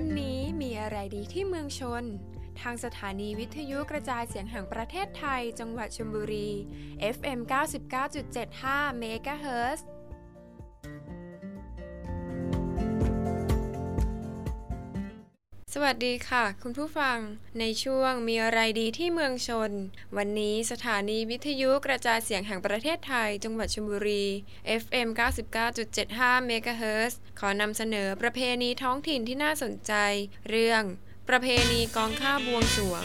วันนี้มีอะไรดีที่เมืองชน ทางสถานีวิทยุกระจายเสียงแห่งประเทศไทย จังหวัดชลบุรี FM 99.75 MHz สวัสดีค่ะ คุณผู้ฟัง ในช่วงมีอะไรดีที่เมืองชน วันนี้สถานีวิทยุกระจายเสียงแห่งประเทศไทย จังหวัดชลบุรี FM 99.75 MHz ขอนำเสนอประเพณีท้องถิ่นที่น่าสนใจ เรื่อง ประเพณีกองข้าบวงสวง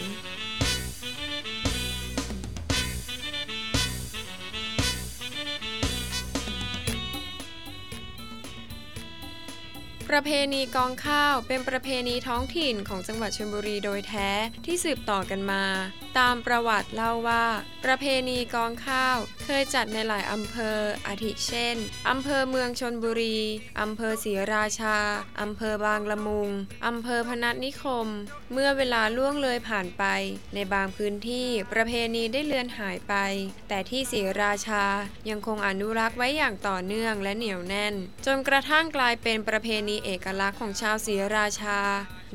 ประเพณีกองข้าว เป็นประเพณีท้องถิ่นของจังหวัดชลบุรีโดยแท้ที่สืบต่อกันมา ตามประวัติเล่าว่า ประเพณีกองข้าว เคยจัดในหลายอำเภอ อาทิเช่น อำเภอเมืองชนบุรี อำเภอศรีราชา อำเภอบางละมุง อำเภอพนัสนิคม เมื่อเวลาล่วงเลยผ่านไป ในบางพื้นที่ประเพณีได้เลือนหายไป แต่ที่ศรีราชายังคงอนุรักษ์ไว้อย่างต่อเนื่องและเหนียวแน่น จนกระทั่งกลายเป็นประเพณีเอกลักษณ์ของชาวศรีราชา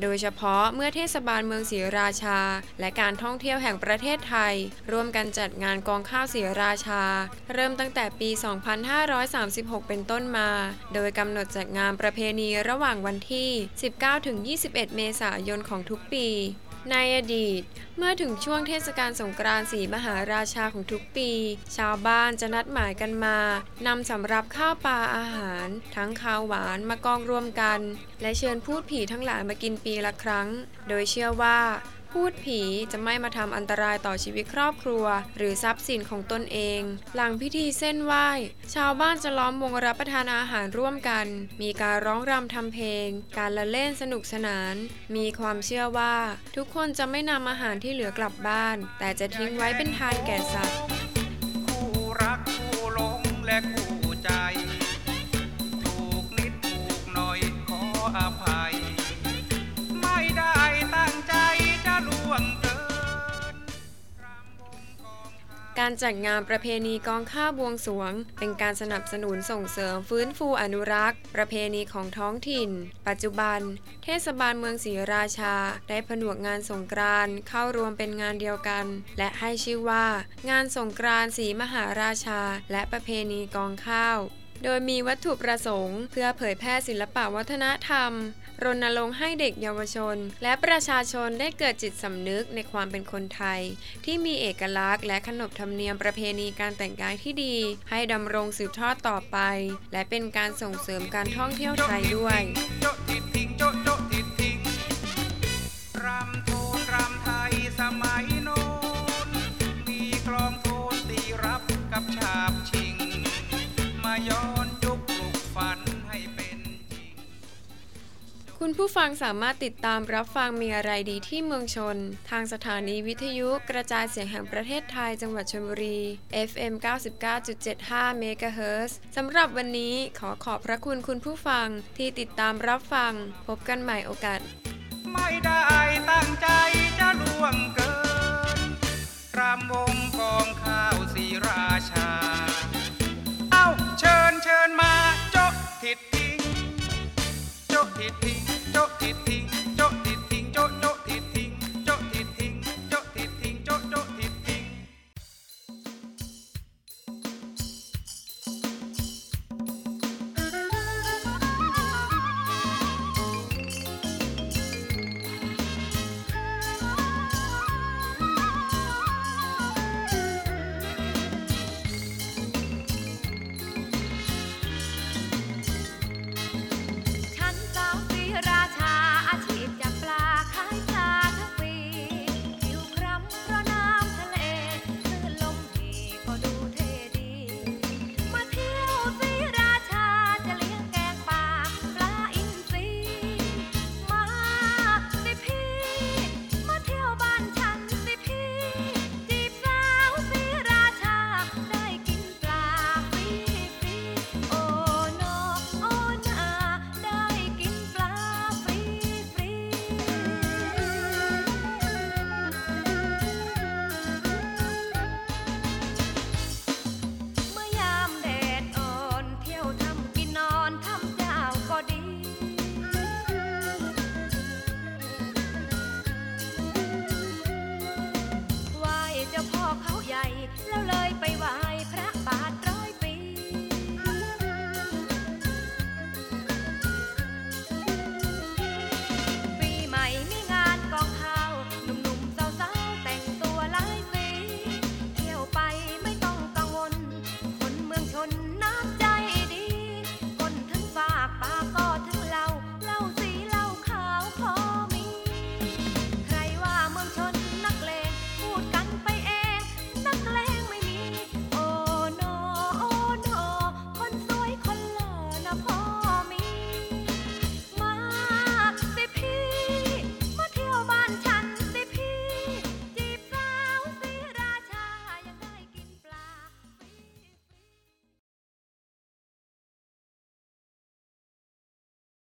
โดยเฉพาะเมื่อเทศบาลเมืองศรีราชา และการท่องเที่ยวแห่งประเทศไทย ร่วมกันจัดงานกองข้าวศรีราชา เริ่มตั้งแต่ปี 2536 เป็นต้นมา โดยกำหนดจัดงานประเพณีระหว่างวันที่ 19-21 เมษายนของทุกปี ในอดีต เมื่อถึงช่วงเทศกาลสงกรานต์สีมหาราชาของทุกปี ชาวบ้านจะนัดหมายกันมานำสำรับข้าวปลาอาหาร ทั้งข้าวหวานมากองรวมกัน และเชิญพูดผีทั้งหลายมากินปีละครั้ง โดยเชื่อว่า พูดผีจะไม่มาทำอันตรายต่อชีวิตครอบครัว หรือทรัพย์สินของตนเอง หลังพิธีเส้นไหว้ ชาวบ้านจะล้อมวงรับประทานอาหารร่วมกัน มีการร้องรำทำเพลง การละเล่นสนุกสนาน มีความเชื่อว่า ทุกคนจะไม่นำอาหารที่เหลือกลับบ้าน แต่จะทิ้งไว้เป็นทานแก่สัตว์คู่รักคู่ลงและคู่ใจ ถูกนิดถูกหน่อยขออภัย การจัดงานประเพณีกองข้าวบวงสวง เป็นการสนับสนุนส่งเสริมฟื้นฟูอนุรักษ์ ประเพณีของท้องถิ่น ปัจจุบัน เทศบาลเมืองศรีราชา ได้ผนวกงานสงกรานต์เข้ารวมเป็นงานเดียวกัน และให้ชื่อว่า งานสงกรานต์ศรีมหาราชา และประเพณีกองข้าวโดยมีวัตถุประสงค์ เพื่อเผยแพร่ศิลปะวัฒนธรรม รณรงค์ให้เด็กเยาวชน และประชาชนได้เกิดจิตสำนึกในความเป็นคนไทย ที่มีเอกลักษณ์และขนบธรรมเนียมประเพณีการแต่งกายที่ดี ให้ดำรงสืบทอดต่อไป และเป็นการส่งเสริมการท่องเที่ยวไทยด้วย คุณผู้ฟังสามารถติดตามรับฟังมีอะไรดีที่เมืองชน ทางสถานีวิทยุกระจายเสียงแห่งประเทศไทยจังหวัดชลบุรี FM 99.75 MHz สำหรับวันนี้ขอขอบพระคุณคุณผู้ฟังที่ติดตามรับฟัง พบกันใหม่โอกาส ไม่ได้ตั้งใจจะล่วงเกินรำวงกองข้าวสีราชา เอ้าเชิญเชิญมาโจ๊ะทิดทิ้งโจ๊ะทิดทิ้ง